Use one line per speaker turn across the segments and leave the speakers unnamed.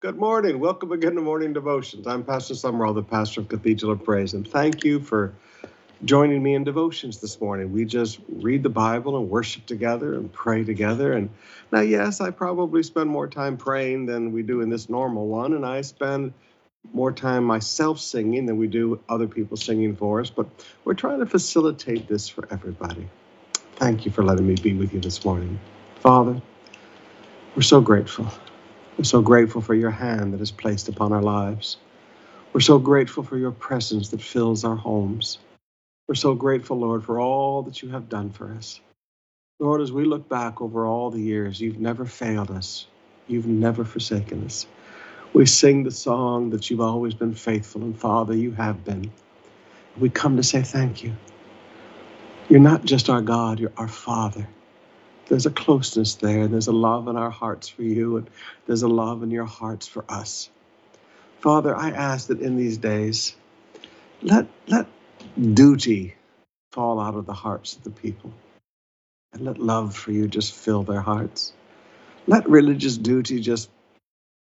Good morning. Welcome again to Morning Devotions. I'm Pastor Sumrall, the pastor of Cathedral of Praise, and thank you for joining me in devotions this morning. We just read the Bible and worship together and pray together. And now, yes, I probably spend more time praying than we do in this normal one, and I spend more time myself singing than we do other people singing for us, but we're trying to facilitate this for everybody. Thank you for letting me be with you this morning. Father, we're so grateful. We're so grateful for your hand that is placed upon our lives. We're so grateful for your presence that fills our homes. We're so grateful, Lord, for all that you have done for us. Lord, as we look back over all the years, you've never failed us. You've never forsaken us. We sing the song that you've always been faithful, and Father, you have been. We come to say thank you. You're not just our God, you're our Father. There's a closeness there, and there's a love in our hearts for you, and there's a love in your hearts for us. Father, I ask that in these days, let, let duty fall out of the hearts of the people, and let love for you just fill their hearts. Let religious duty just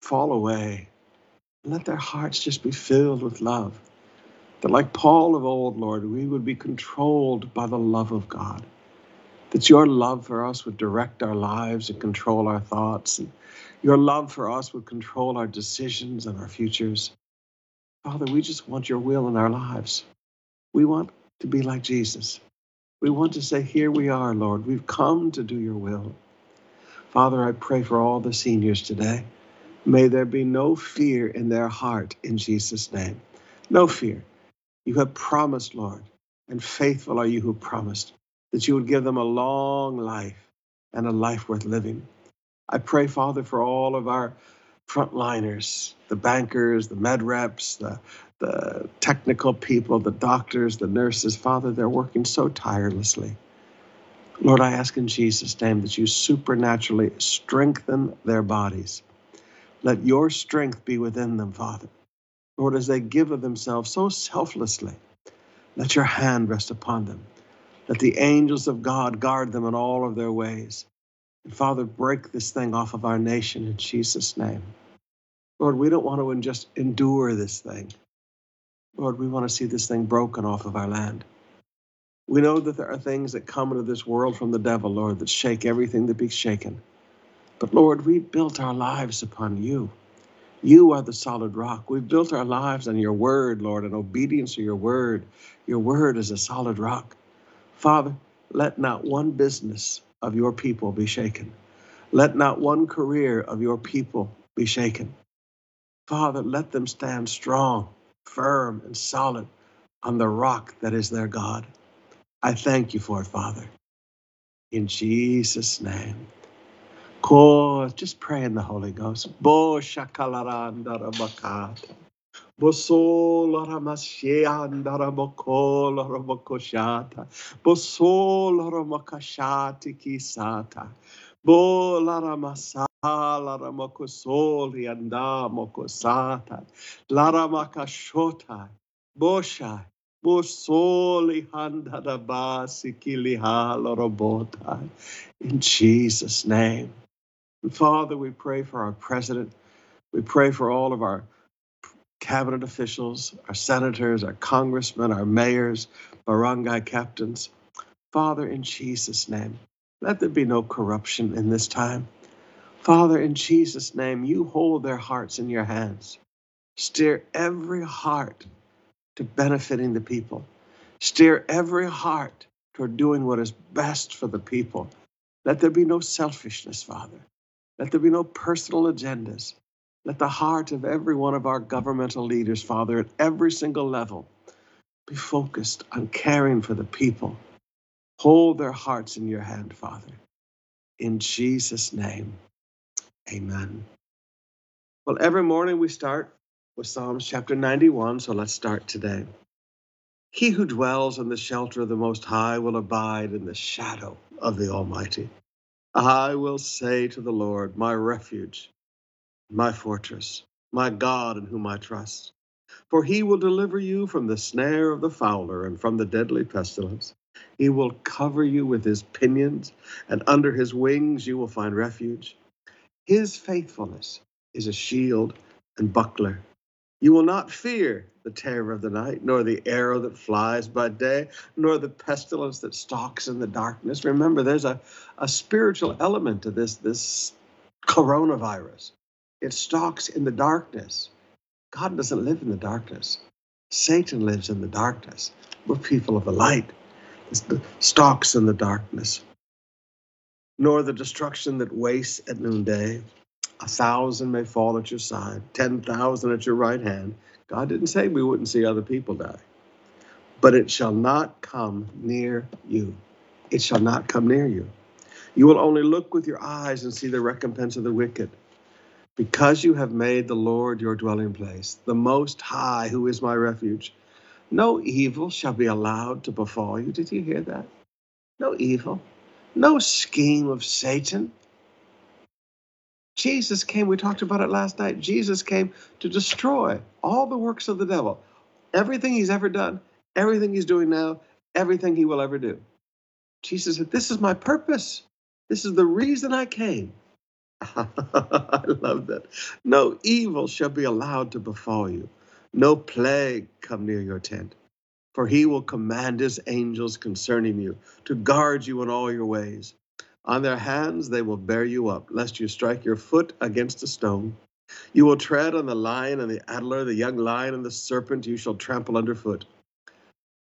fall away. Let their hearts just be filled with love. That, like Paul of old, Lord, we would be controlled by the love of God. That your love for us would direct our lives and control our thoughts. And your love for us would control our decisions and our futures. Father, we just want your will in our lives. We want to be like Jesus. We want to say, Here we are, Lord. We've come to do your will. Father, I pray for all the seniors today. May there be no fear in their heart in Jesus' name. No fear. You have promised, Lord, and faithful are you who promised that you would give them a long life and a life worth living. I pray, Father, for all of our frontliners, the bankers, the med reps, the, the technical people, the doctors, the nurses. Father, they're working so tirelessly. Lord, I ask in Jesus' name that you supernaturally strengthen their bodies let your strength be within them, Father. Lord, as they give of themselves so selflessly, let your hand rest upon them. Let the angels of God guard them in all of their ways. And Father, break this thing off of our nation in Jesus' name. Lord, we don't want to just endure this thing. Lord, we want to see this thing broken off of our land. We know that there are things that come into this world from the devil, Lord, that shake everything that be shaken. But Lord, we built our lives upon you. You are the solid rock. We've built our lives on your word, Lord, in obedience to your word. Your word is a solid rock. Father, let not one business of your people be shaken. Let not one career of your people be shaken. Father, let them stand strong, firm, and solid on the rock that is their God. I thank you for it, Father. In Jesus' name. Just pray in the Holy Ghost. Boso laramashianda rabako larabakoshata. Boso laramakashati kisata. Bo laramasa laramakosoli anda mokosata. Laramakashota. Bosha. Bosoli handa dabasi kiliha larabota. In Jesus' name. Father, we pray for our president. We pray for all of our cabinet officials, our senators, our congressmen, our mayors, barangay captains. Father, in Jesus' name, let there be no corruption in this time. Father, in Jesus' name, you hold their hearts in your hands. Steer every heart to benefiting the people. Steer every heart toward doing what is best for the people. Let there be no selfishness, Father. Let there be no personal agendas. Let the heart of every one of our governmental leaders, Father, at every single level, be focused on caring for the people. Hold their hearts in your hand, Father. In Jesus' name, amen. Well, every morning we start with Psalms chapter 91, so let's start today. He who dwells in the shelter of the Most High will abide in the shadow of the Almighty. I will say to the Lord, my refuge my fortress, my God in whom I trust. For he will deliver you from the snare of the fowler and from the deadly pestilence. He will cover you with his pinions, and under his wings you will find refuge. His faithfulness is a shield and buckler. You will not fear the terror of the night, nor the arrow that flies by day, nor the pestilence that stalks in the darkness. Remember, there's a, a spiritual element to this, this coronavirus. It stalks in the darkness. God doesn't live in the darkness. Satan lives in the darkness. We're people of the light. It stalks in the darkness. Nor the destruction that wastes at noonday. A thousand may fall at your side, 10,000 at your right hand. God didn't say we wouldn't see other people die. But it shall not come near you. It shall not come near you. You will only look with your eyes and see the recompense of the wicked because you have made the Lord your dwelling place, the Most High, who is my refuge, no evil shall be allowed to befall you. Did you hear that? No evil, no scheme of Satan. Jesus came, we talked about it last night. Jesus came to destroy all the works of the devil, everything he's ever done, everything he's doing now, everything he will ever do. Jesus said, This is my purpose. This is the reason I came I love that. No evil shall be allowed to befall you, no plague come near your tent. For he will command his angels concerning you to guard you in all your ways. On their hands they will bear you up, lest you strike your foot against a stone. You will tread on the lion and the adder, the young lion and the serpent you shall trample underfoot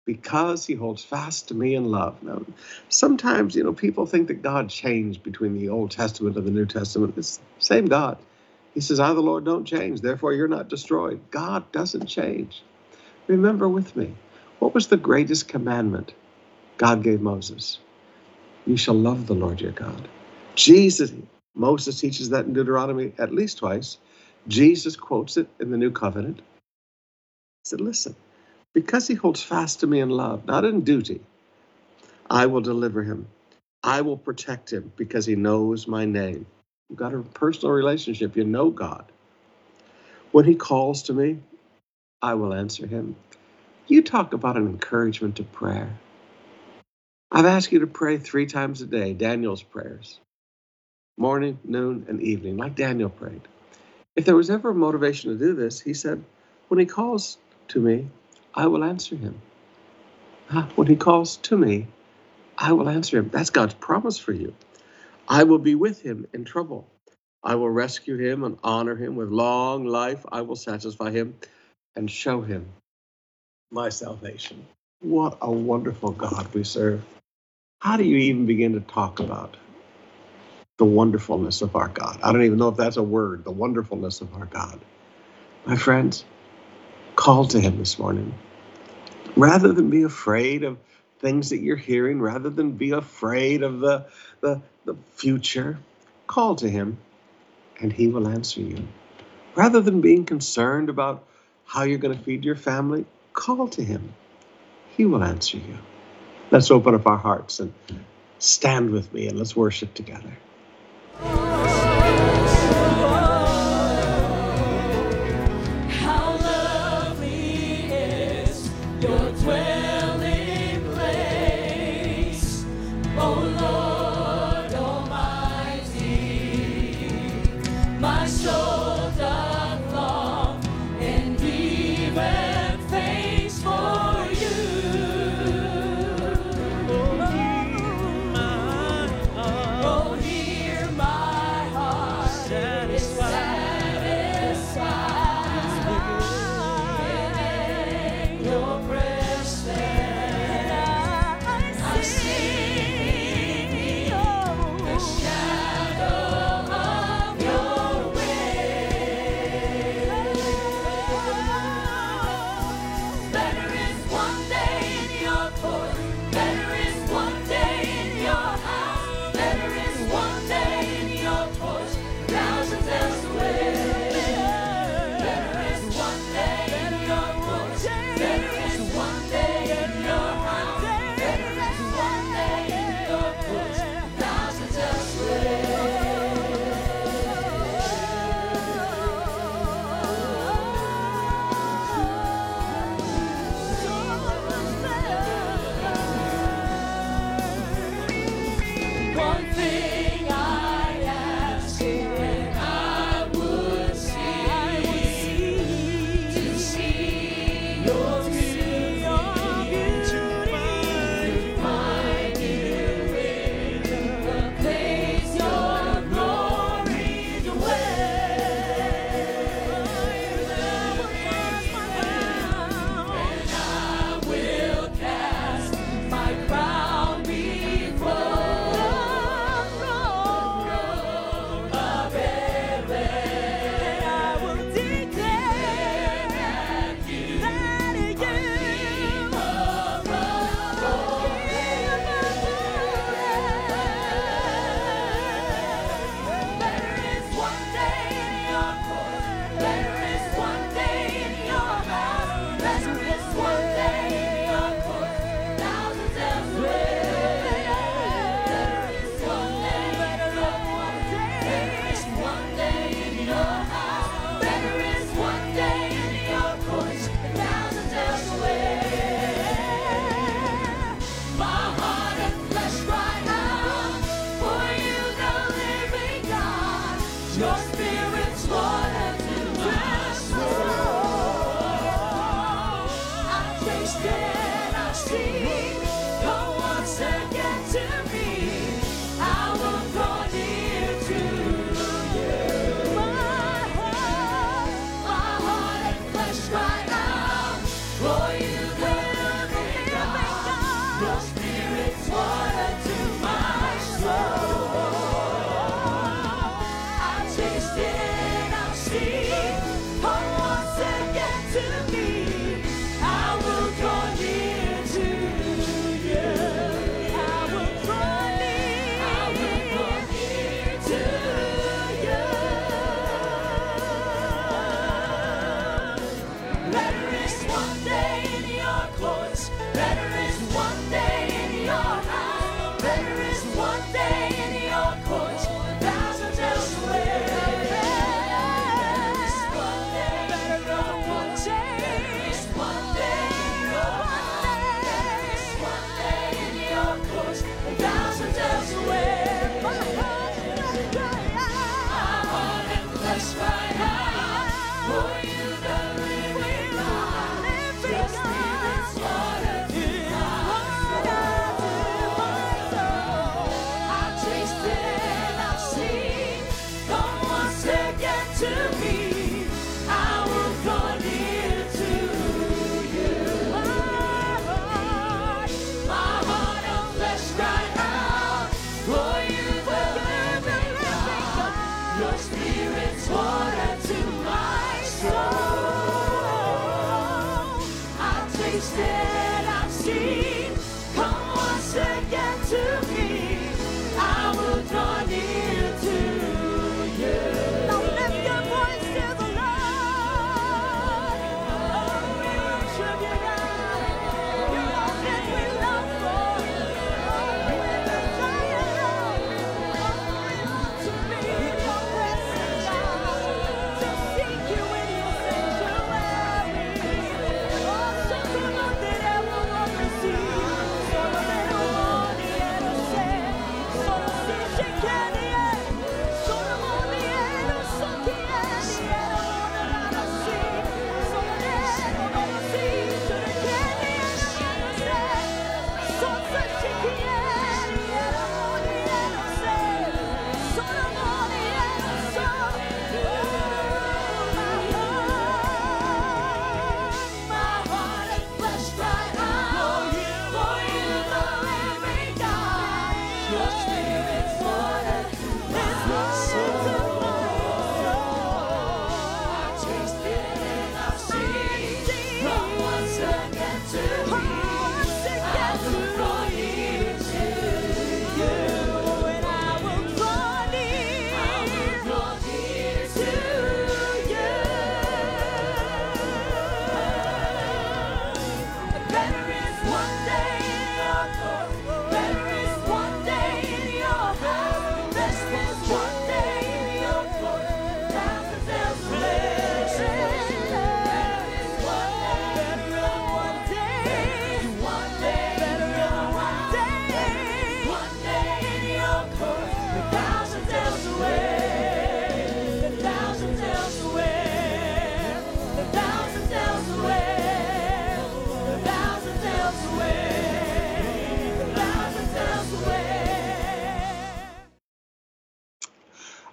because he holds fast to me in love. Now, sometimes, you know, people think that God changed between the Old Testament and the New Testament. It's the same God. He says, I, the Lord, don't change. Therefore, you're not destroyed. God doesn't change. Remember with me, what was the greatest commandment God gave Moses? You shall love the Lord your God. Jesus, Moses teaches that in Deuteronomy at least twice. Jesus quotes it in the New Covenant. He said, Listen, because he holds fast to me in love, not in duty, I will deliver him. I will protect him because he knows my name. You've got a personal relationship, you know God. When he calls to me, I will answer him. You talk about an encouragement to prayer. I've asked you to pray three times a day, Daniel's prayers morning, noon, and evening, like Daniel prayed. If there was ever a motivation to do this, he said, When he calls to me, I will answer him. When he calls to me, I will answer him. That's God's promise for you. I will be with him in trouble. I will rescue him and honor him with long life. I will satisfy him and show him my salvation. What a wonderful God we serve. How do you even begin to talk about the wonderfulness of our God? I don't even know if that's a word, the wonderfulness of our God. My friends, call to him this morning. Rather than be afraid of things that you're hearing, rather than be afraid of the, the, the future, call to him and he will answer you. Rather than being concerned about how you're going to feed your family, call to him. He will answer you. Let's open up our hearts and stand with me and let's worship together.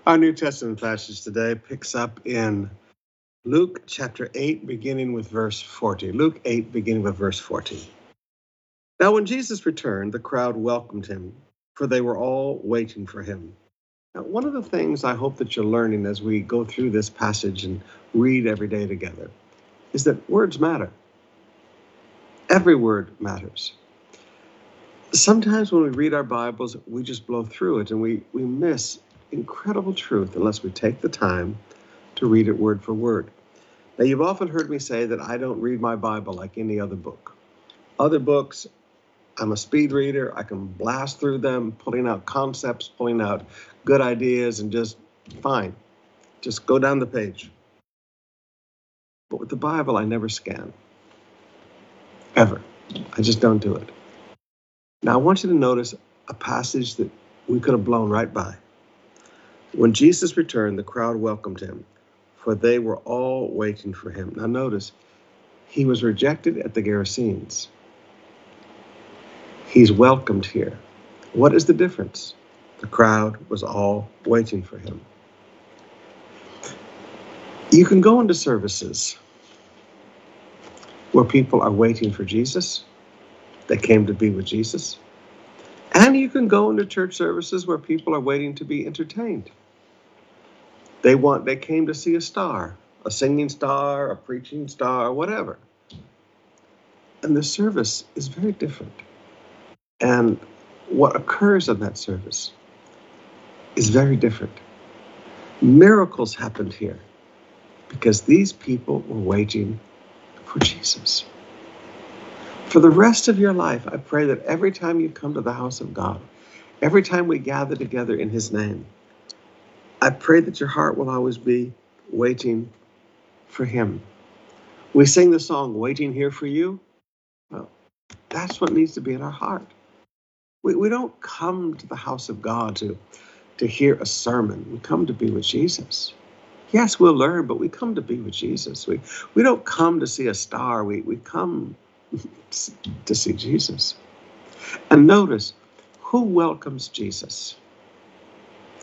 Our New Testament passage today picks up in Luke chapter 8, beginning with verse 40. Luke 8, beginning with verse 40. Now, when Jesus returned, the crowd welcomed him, for they were all waiting for him. Now, one of the things I hope that you're learning as we go through this passage and read every day together is that words matter. Every word matters. Sometimes when we read our Bibles, we just blow through it and we, we miss incredible truth unless we take the time to read it word for word. Now, you've often heard me say that I don't read my Bible like any other book. Other books, I'm a speed reader. I can blast through them, pulling out concepts, pulling out good ideas, and just fine. Just go down the page. But with the Bible, I never scan. Ever. I just don't do it. Now, I want you to notice a passage that we could have blown right by. When Jesus returned, the crowd welcomed him, for they were all waiting for him. Now, notice, he was rejected at the Gerasenes. He's welcomed here. What is the difference? The crowd was all waiting for him. You can go into services where people are waiting for Jesus. They came to be with Jesus. And you can go into church services where people are waiting to be entertained. They want they came to see a star, a singing star, a preaching star, whatever. And the service is very different. And what occurs in that service is very different. Miracles happened here because these people were waiting for Jesus. For the rest of your life, I pray that every time you come to the house of God, every time we gather together in His name, I pray that your heart will always be waiting for Him. We sing the song, Waiting Here for You. Well, that's what needs to be in our heart. We, we don't come to the house of God to, to hear a sermon, we come to be with Jesus. Yes, we'll learn, but we come to be with Jesus. We, we don't come to see a star, we, we come to see Jesus. And notice who welcomes Jesus?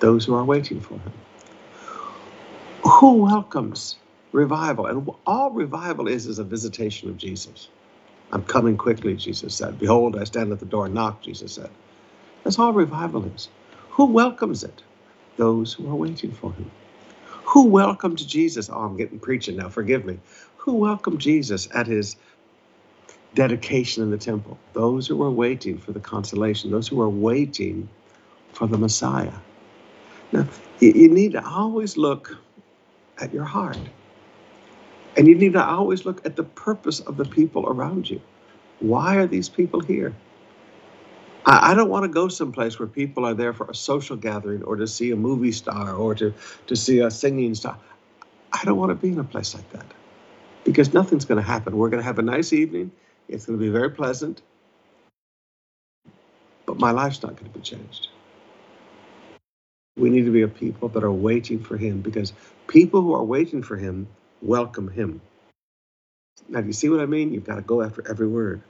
Those who are waiting for him. Who welcomes revival? And all revival is is a visitation of Jesus. I'm coming quickly, Jesus said. Behold, I stand at the door and knock, Jesus said. That's all revival is. Who welcomes it? Those who are waiting for him. Who welcomed Jesus? Oh, I'm getting preaching now, forgive me. Who welcomed Jesus at his dedication in the temple, those who were waiting for the consolation, those who were waiting for the Messiah. Now, you need to always look at your heart. And you need to always look at the purpose of the people around you. Why are these people here? I, don't want to go someplace where people are there for a social gathering or to see a movie star or to, to see a singing star. I don't want to be in a place like that because nothing's going to happen. We're going to have a nice evening. It's going to be very pleasant. But my life's not going to be changed. We need to be a people that are waiting for him because people who are waiting for him welcome him. Now, do you see what I mean? You've got to go after every word.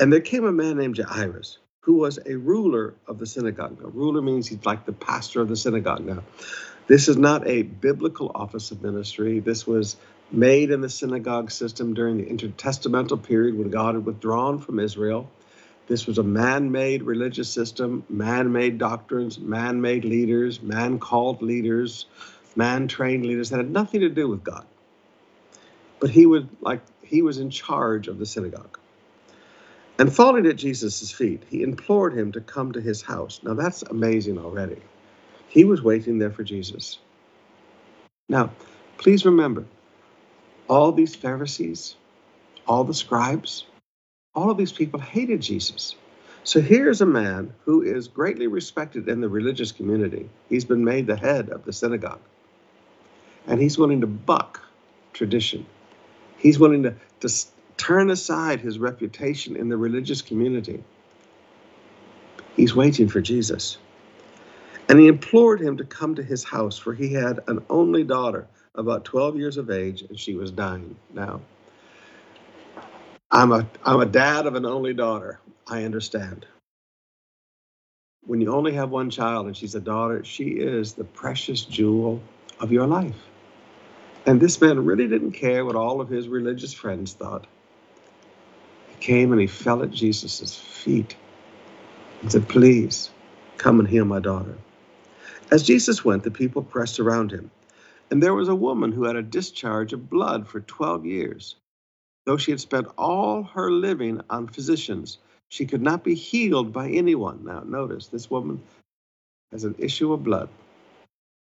And there came a man named Jairus, who was a ruler of the synagogue. Now, ruler means he's like the pastor of the synagogue. Now, this is not a biblical office of ministry. This was made in the synagogue system during the intertestamental period when God had withdrawn from Israel. This was a man made religious system, man made doctrines, man made leaders, man called leaders, man trained leaders that had nothing to do with God. But he would like he was in charge of the synagogue. And falling at Jesus' feet, he implored him to come to his house. Now that's amazing already. He was waiting there for Jesus. Now, please remember, all these Pharisees, all the scribes, all of these people hated Jesus. So here's a man who is greatly respected in the religious community. He's been made the head of the synagogue. And he's willing to buck tradition. He's willing to, to turn aside his reputation in the religious community. He's waiting for Jesus. And he implored him to come to his house, for he had an only daughter, about 12 years of age, and she was dying. Now, I'm a I'm a dad of an only daughter. I understand. When you only have one child and she's a daughter, she is the precious jewel of your life. And this man really didn't care what all of his religious friends thought. He came and he fell at Jesus' feet and said, Please come and heal my daughter. As Jesus went, the people pressed around him. And there was a woman who had a discharge of blood for 12 years. Though she had spent all her living on physicians, she could not be healed by anyone. Now, notice this woman has an issue of blood.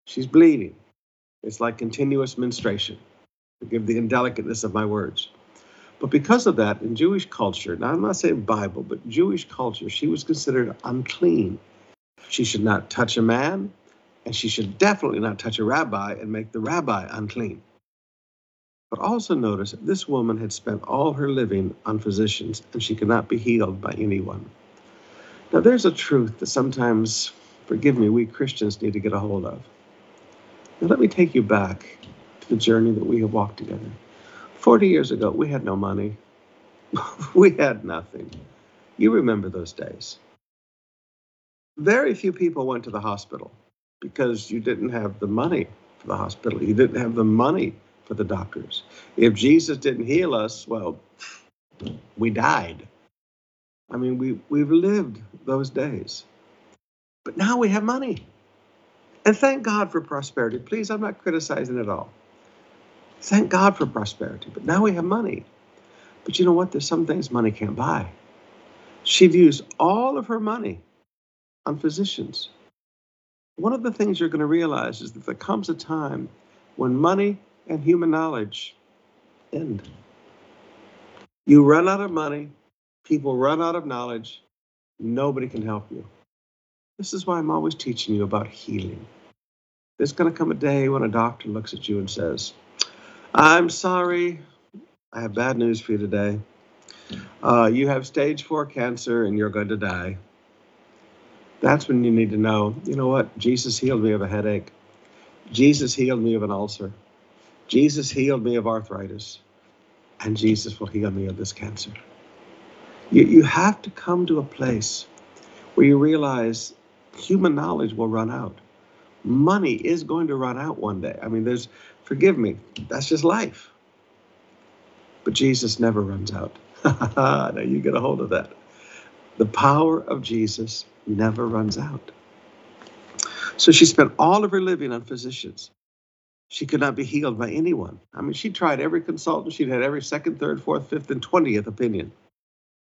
She's bleeding. It's like continuous menstruation. Forgive the indelicateness of my words. But because of that, in Jewish culture, now I'm not saying Bible, but Jewish culture, she was considered unclean. She should not touch a man, and she should definitely not touch a rabbi and make the rabbi unclean. But also notice this woman had spent all her living on physicians and she could not be healed by anyone. Now, there's a truth that sometimes, forgive me, we Christians need to get a hold of. Now, let me take you back to the journey that we have walked together. 40 years ago, we had no money, we had nothing. You remember those days. Very few people went to the hospital because you didn't have the money for the hospital. You didn't have the money for the doctors. If Jesus didn't heal us, well, we died. I mean, we, we've lived those days. But now we have money. And thank God for prosperity. Please, I'm not criticizing at all. Thank God for prosperity. But now we have money. But you know what? There's some things money can't buy. She'd used all of her money on physicians. One of the things you're going to realize is that there comes a time when money and human knowledge end. You run out of money, people run out of knowledge, nobody can help you. This is why I'm always teaching you about healing. There's going to come a day when a doctor looks at you and says, I'm sorry, I have bad news for you today. Uh, you have stage four cancer and you're going to die. That's when you need to know, you know what? Jesus healed me of a headache. Jesus healed me of an ulcer. Jesus healed me of arthritis, and Jesus will heal me of this cancer. You, you have to come to a place where you realize human knowledge will run out. Money is going to run out one day. I mean, there's, forgive me, that's just life. But Jesus never runs out. now you get a hold of that. The power of Jesus never runs out. So she spent all of her living on physicians. She could not be healed by anyone. I mean, she tried every consultant. She'd had every second, third, fourth, fifth, and 20th opinion.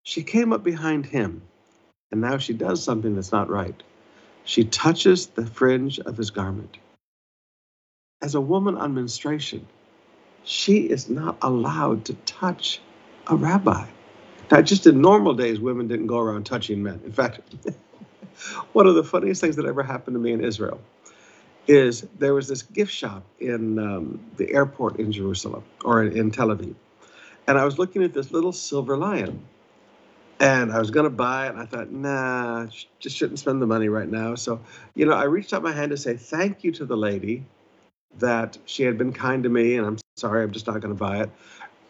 She came up behind him, and now she does something that's not right. She touches the fringe of his garment. As a woman on menstruation, she is not allowed to touch a rabbi. Now, just in normal days, women didn't go around touching men. In fact, one of the funniest things that ever happened to me in Israel is there was this gift shop in um, the airport in Jerusalem or in Tel Aviv. And I was looking at this little silver lion. And I was going to buy it. And I thought, nah, just shouldn't spend the money right now. So, you know, I reached out my hand to say thank you to the lady that she had been kind to me. And I'm sorry, I'm just not going to buy it.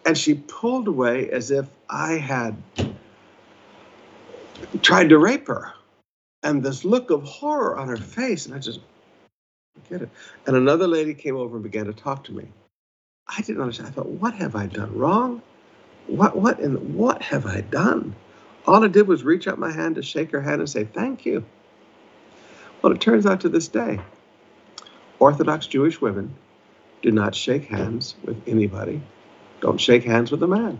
And she pulled away as if I had tried to rape her. And this look of horror on her face. And I just, get it. And another lady came over and began to talk to me. I didn't understand. I thought, what have I done wrong? What what and what have I done? All I did was reach out my hand to shake her hand and say thank you. Well, it turns out to this day, Orthodox Jewish women do not shake hands with anybody. Don't shake hands with a man.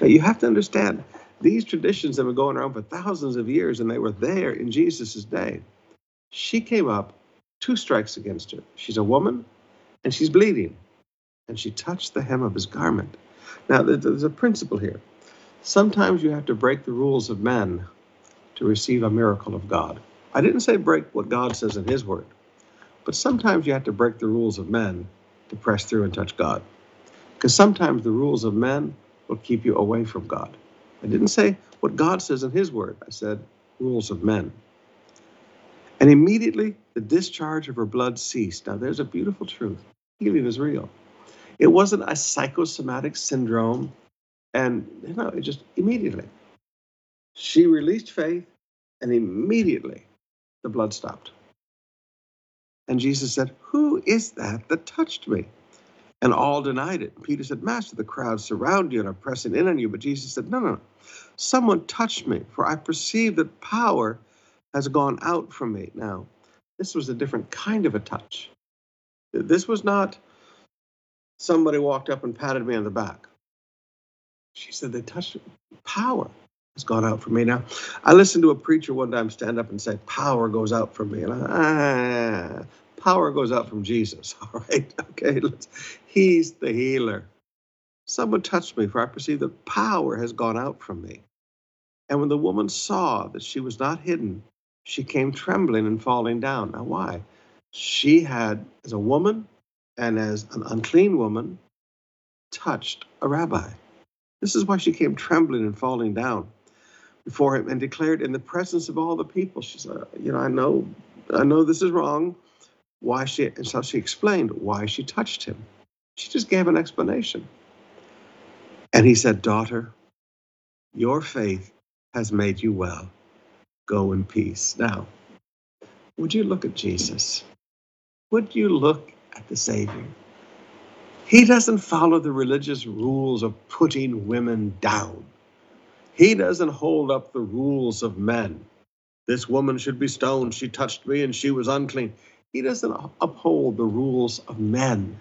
Now you have to understand these traditions have been going around for thousands of years, and they were there in Jesus' day. She came up two strikes against her. She's a woman and she's bleeding. And she touched the hem of his garment. Now, there's a principle here. Sometimes you have to break the rules of men to receive a miracle of God. I didn't say break what God says in His Word, but sometimes you have to break the rules of men to press through and touch God. Because sometimes the rules of men will keep you away from God. I didn't say what God says in His Word, I said rules of men. And immediately the discharge of her blood ceased. Now, there's a beautiful truth healing is real. It wasn't a psychosomatic syndrome, and you know, it just immediately. She released faith, and immediately the blood stopped. And Jesus said, Who is that that touched me? And all denied it. Peter said, Master, the crowd surround you and are pressing in on you. But Jesus said, No, no, no. Someone touched me, for I perceive that power has gone out from me. Now, this was a different kind of a touch. This was not somebody walked up and patted me on the back. She said, they touched power has gone out from me. Now, I listened to a preacher one time stand up and say, power goes out from me. And I, ah, power goes out from Jesus. All right. Okay. Let's, he's the healer. Someone touched me, for I perceive that power has gone out from me. And when the woman saw that she was not hidden, she came trembling and falling down. Now, why? She had, as a woman and as an unclean woman, touched a rabbi. This is why she came trembling and falling down before him and declared in the presence of all the people, she said, You know, I know, I know this is wrong. Why she, and so she explained why she touched him. She just gave an explanation. And he said, Daughter, your faith has made you well. Go in peace. Now, would you look at Jesus? Would you look at the Savior? He doesn't follow the religious rules of putting women down. He doesn't hold up the rules of men. This woman should be stoned. She touched me and she was unclean. He doesn't uphold the rules of men.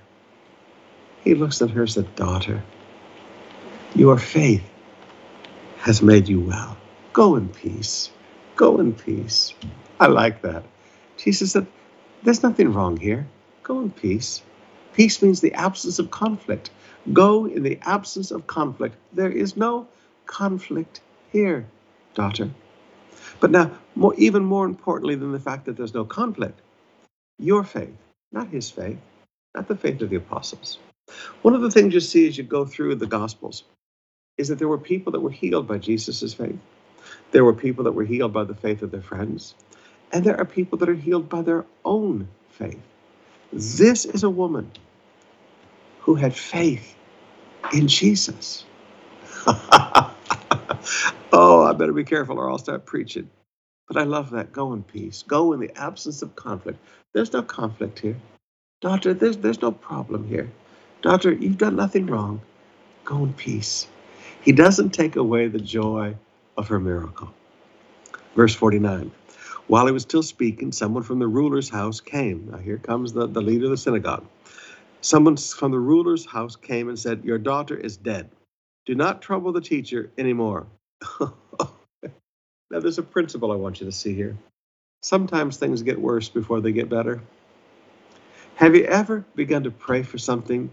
He looks at her and said, Daughter, your faith has made you well. Go in peace. Go in peace. I like that. Jesus said, There's nothing wrong here. Go in peace. Peace means the absence of conflict. Go in the absence of conflict. There is no conflict here, daughter. But now, more, even more importantly than the fact that there's no conflict, your faith, not his faith, not the faith of the apostles. One of the things you see as you go through the Gospels is that there were people that were healed by Jesus' faith. There were people that were healed by the faith of their friends, and there are people that are healed by their own faith. This is a woman who had faith in Jesus. oh, I better be careful or I'll start preaching. But I love that. Go in peace. Go in the absence of conflict. There's no conflict here. Doctor, there's, there's no problem here. Doctor, you've done nothing wrong. Go in peace. He doesn't take away the joy of her miracle. Verse 49 While he was still speaking, someone from the ruler's house came. Now, here comes the, the leader of the synagogue. Someone from the ruler's house came and said, Your daughter is dead. Do not trouble the teacher anymore. now, there's a principle I want you to see here. Sometimes things get worse before they get better. Have you ever begun to pray for something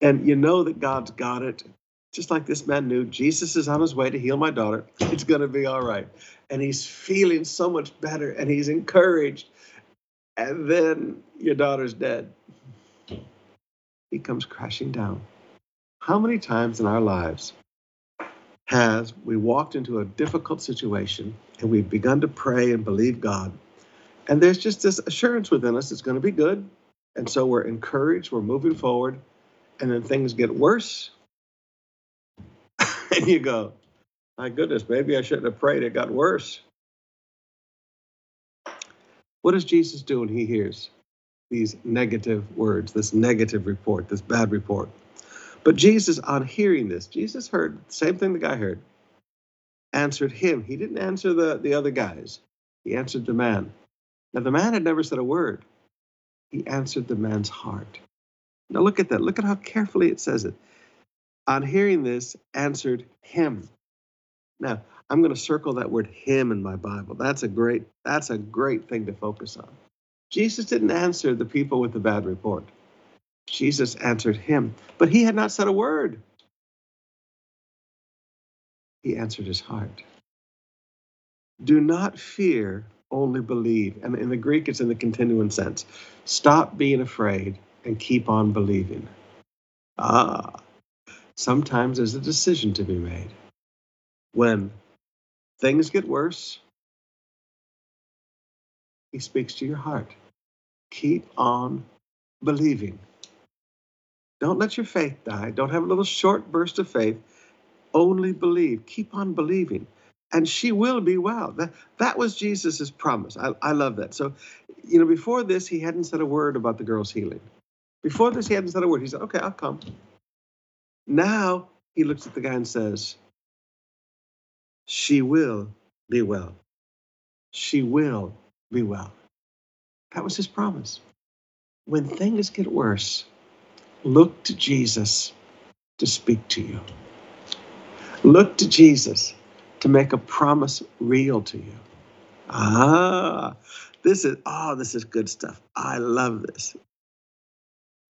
and you know that God's got it? Just like this man knew, Jesus is on his way to heal my daughter. It's going to be all right. And he's feeling so much better and he's encouraged. And then your daughter's dead. He comes crashing down. How many times in our lives has we walked into a difficult situation and we've begun to pray and believe God? And there's just this assurance within us it's going to be good. And so we're encouraged, we're moving forward, and then things get worse. and you go, my goodness, maybe I shouldn't have prayed. It got worse. What does Jesus do when he hears these negative words, this negative report, this bad report? But Jesus, on hearing this, Jesus heard the same thing the guy heard, answered him. He didn't answer the, the other guys, he answered the man. Now, the man had never said a word. He answered the man's heart. Now, look at that. Look at how carefully it says it. On hearing this, answered him. Now, I'm going to circle that word him in my Bible. That's a great that's a great thing to focus on. Jesus didn't answer the people with the bad report. Jesus answered him, but he had not said a word. He answered his heart. Do not fear, only believe. And in the Greek, it's in the continuing sense. Stop being afraid and keep on believing. Ah, sometimes there's a decision to be made. When things get worse, he speaks to your heart. Keep on believing. Don't let your faith die. Don't have a little short burst of faith. Only believe. Keep on believing. And she will be well. That, that was Jesus' promise. I, I love that. So, you know, before this, he hadn't said a word about the girl's healing. Before this, he hadn't said a word. He said, okay, I'll come. Now he looks at the guy and says, she will be well. She will be well. That was his promise. When things get worse, look to Jesus to speak to you. Look to Jesus to make a promise real to you. Ah, this is oh, this is good stuff. I love this.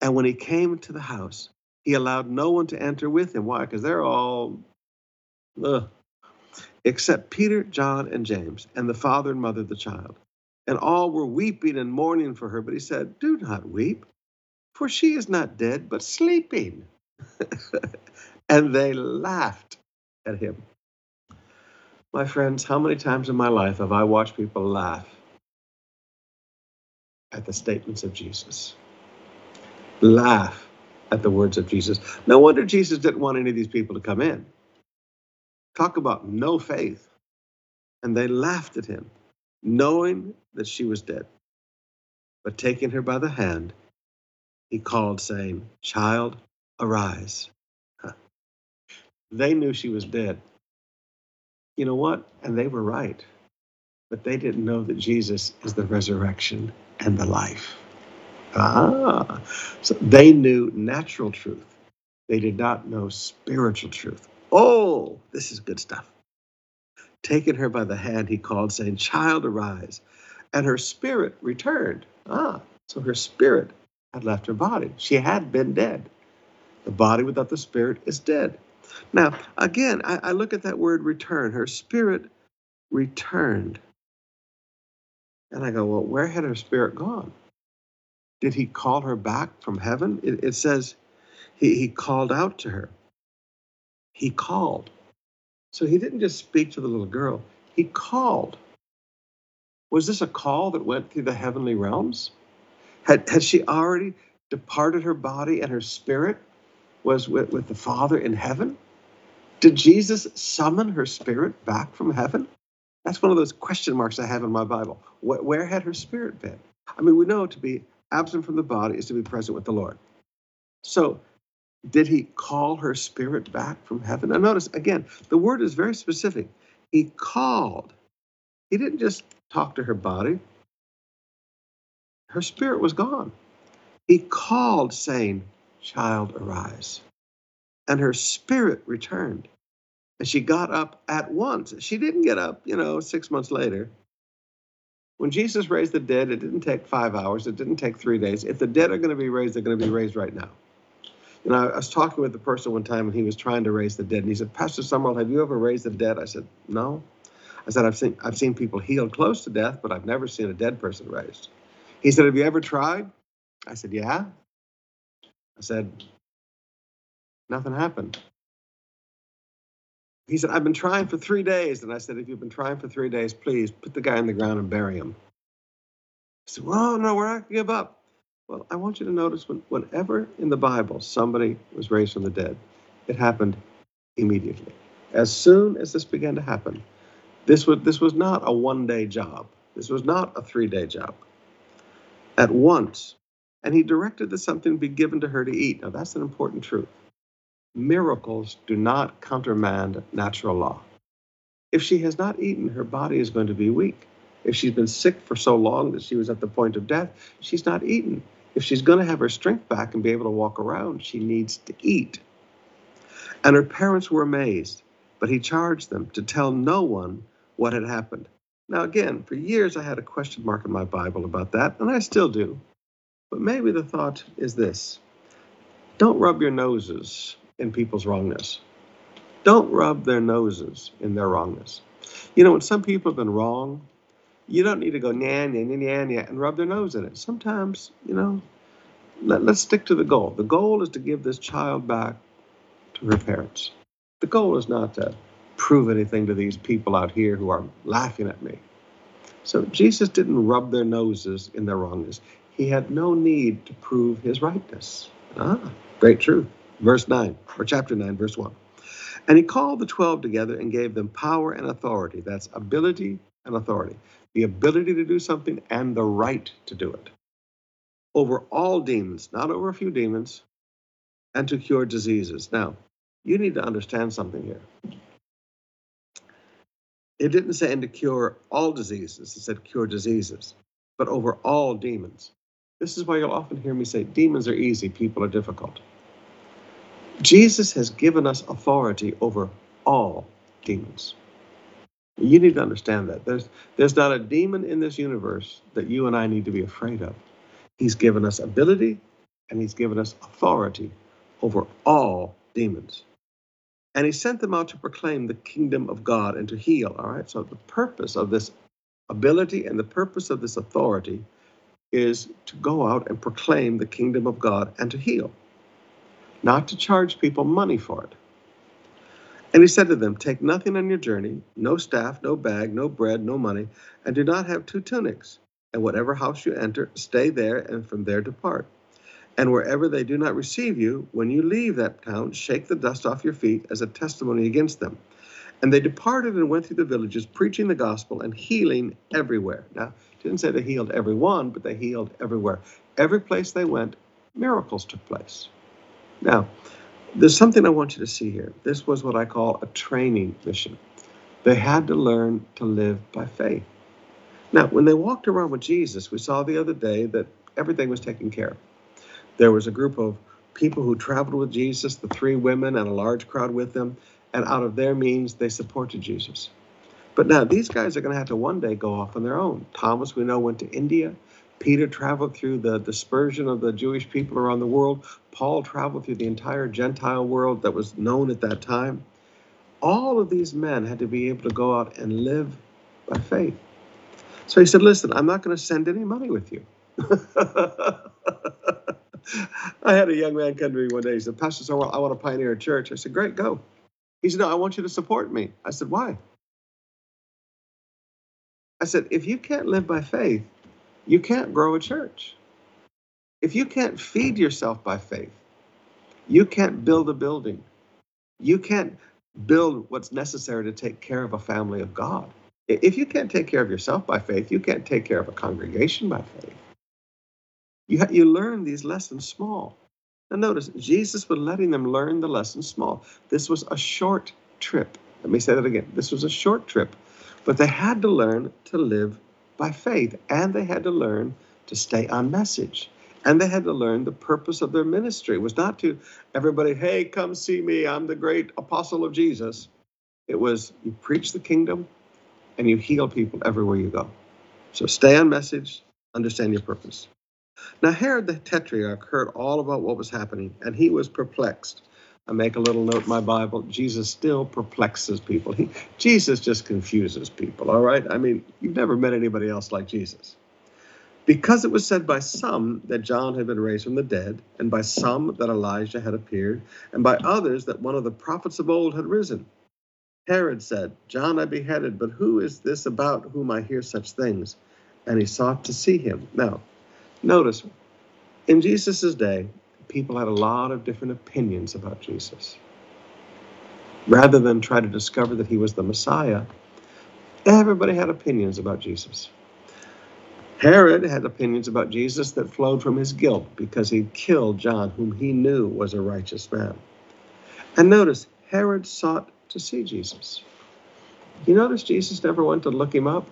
And when he came to the house, he allowed no one to enter with him. Why? Because they're all ugh, except Peter, John, and James, and the father and mother of the child. And all were weeping and mourning for her. But he said, Do not weep, for she is not dead, but sleeping. and they laughed at him. My friends, how many times in my life have I watched people laugh at the statements of Jesus? Laugh at the words of Jesus. No wonder Jesus didn't want any of these people to come in. Talk about no faith. And they laughed at him, knowing that she was dead. But taking her by the hand, he called, saying, Child, arise. They knew she was dead. You know what? And they were right. But they didn't know that Jesus is the resurrection and the life. Ah, so they knew natural truth. They did not know spiritual truth. Oh, this is good stuff. Taking her by the hand, he called, saying, Child, arise. And her spirit returned. Ah, so her spirit had left her body. She had been dead. The body without the spirit is dead. Now, again, I, I look at that word return. Her spirit returned. And I go, well, where had her spirit gone? Did he call her back from heaven? It, it says he, he called out to her. He called. So he didn't just speak to the little girl, he called. Was this a call that went through the heavenly realms? Had, had she already departed her body and her spirit was with, with the Father in heaven? Did Jesus summon her spirit back from heaven? That's one of those question marks I have in my Bible. Where, where had her spirit been? I mean, we know to be absent from the body is to be present with the Lord. So did he call her spirit back from heaven? Now, notice again, the word is very specific. He called. He didn't just talk to her body, her spirit was gone. He called, saying, Child, arise. And her spirit returned. And she got up at once. She didn't get up, you know, six months later. When Jesus raised the dead, it didn't take five hours, it didn't take three days. If the dead are going to be raised, they're going to be raised right now. Know, I was talking with the person one time and he was trying to raise the dead. And he said, Pastor Sumrall, have you ever raised the dead? I said, No. I said, I've seen I've seen people healed close to death, but I've never seen a dead person raised. He said, Have you ever tried? I said, Yeah. I said, Nothing happened. He said, I've been trying for three days. And I said, If you've been trying for three days, please put the guy in the ground and bury him. He said, Well, no, we're not going to give up. Well, I want you to notice when, whenever in the Bible somebody was raised from the dead, it happened immediately. As soon as this began to happen, this was, this was not a one day job. This was not a three day job. At once, and he directed that something be given to her to eat. Now, that's an important truth. Miracles do not countermand natural law. If she has not eaten, her body is going to be weak. If she's been sick for so long that she was at the point of death, she's not eaten. If she's going to have her strength back and be able to walk around, she needs to eat. And her parents were amazed, but he charged them to tell no one what had happened. Now, again, for years I had a question mark in my Bible about that, and I still do. But maybe the thought is this don't rub your noses in people's wrongness. Don't rub their noses in their wrongness. You know, when some people have been wrong, you don't need to go nya, nya, nya, nya, nya, and rub their nose in it. Sometimes, you know, let, let's stick to the goal. The goal is to give this child back to her parents. The goal is not to prove anything to these people out here who are laughing at me. So Jesus didn't rub their noses in their wrongness. He had no need to prove his rightness. Ah, great truth. Verse 9, or chapter 9, verse 1. And he called the 12 together and gave them power and authority. That's ability and authority the ability to do something and the right to do it over all demons, not over a few demons, and to cure diseases. Now, you need to understand something here. It didn't say and to cure all diseases, it said cure diseases, but over all demons. This is why you'll often hear me say demons are easy, people are difficult. Jesus has given us authority over all demons. You need to understand that. There's, there's not a demon in this universe that you and I need to be afraid of. He's given us ability and he's given us authority over all demons. And he sent them out to proclaim the kingdom of God and to heal. All right. So the purpose of this ability and the purpose of this authority is to go out and proclaim the kingdom of God and to heal, not to charge people money for it. And he said to them, Take nothing on your journey, no staff, no bag, no bread, no money, and do not have two tunics. And whatever house you enter, stay there, and from there depart. And wherever they do not receive you, when you leave that town, shake the dust off your feet as a testimony against them. And they departed and went through the villages, preaching the gospel and healing everywhere. Now, didn't say they healed everyone, but they healed everywhere. Every place they went, miracles took place. Now, there's something I want you to see here. This was what I call a training mission. They had to learn to live by faith. Now, when they walked around with Jesus, we saw the other day that everything was taken care of. There was a group of people who traveled with Jesus, the three women and a large crowd with them, and out of their means, they supported Jesus. But now these guys are going to have to one day go off on their own. Thomas, we know, went to India. Peter traveled through the dispersion of the Jewish people around the world. Paul traveled through the entire Gentile world that was known at that time. All of these men had to be able to go out and live by faith. So he said, Listen, I'm not going to send any money with you. I had a young man come to me one day. He said, Pastor I want to pioneer a church. I said, Great, go. He said, No, I want you to support me. I said, Why? I said, If you can't live by faith, you can't grow a church. If you can't feed yourself by faith, you can't build a building. You can't build what's necessary to take care of a family of God. If you can't take care of yourself by faith, you can't take care of a congregation by faith. You, ha- you learn these lessons small. Now, notice, Jesus was letting them learn the lessons small. This was a short trip. Let me say that again. This was a short trip, but they had to learn to live
by faith, and they had to learn to stay on message. And they had to learn the purpose of their ministry. It was not to everybody, hey, come see me, I'm the great apostle of Jesus. It was you preach the kingdom and you heal people everywhere you go. So stay on message, understand your purpose. Now, Herod the Tetrarch heard all about what was happening, and he was perplexed. I make a little note in my Bible Jesus still perplexes people. He, Jesus just confuses people, all right? I mean, you've never met anybody else like Jesus. Because it was said by some that John had been raised from the dead, and by some that Elijah had appeared, and by others that one of the prophets of old had risen. Herod said, John I beheaded, but who is this about whom I hear such things? And he sought to see him. Now, notice, in Jesus' day, people had a lot of different opinions about Jesus. Rather than try to discover that he was the Messiah, everybody had opinions about Jesus. Herod had opinions about Jesus that flowed from his guilt because he killed John, whom he knew was a righteous man. And notice, Herod sought to see Jesus. You notice Jesus never went to look him up?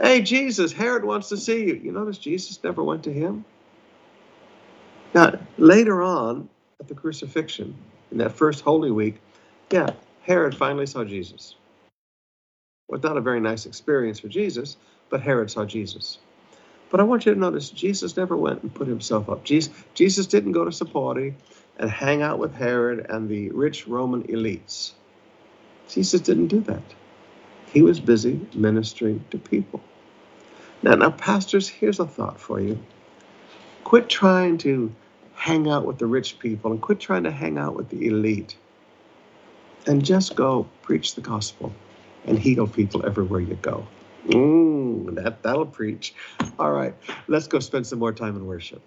Hey, Jesus, Herod wants to see you. You notice Jesus never went to him? Now, later on at the crucifixion, in that first Holy Week, yeah, Herod finally saw Jesus. Well, not a very nice experience for Jesus, but Herod saw Jesus. But I want you to notice Jesus never went and put himself up. Jesus, Jesus didn't go to Sepphoris and hang out with Herod and the rich Roman elites. Jesus didn't do that. He was busy ministering to people. Now, now, pastors, here's a thought for you. Quit trying to hang out with the rich people and quit trying to hang out with the elite. And just go preach the gospel and heal people everywhere you go. Mm, that, that'll preach. All right, let's go spend some more time in worship.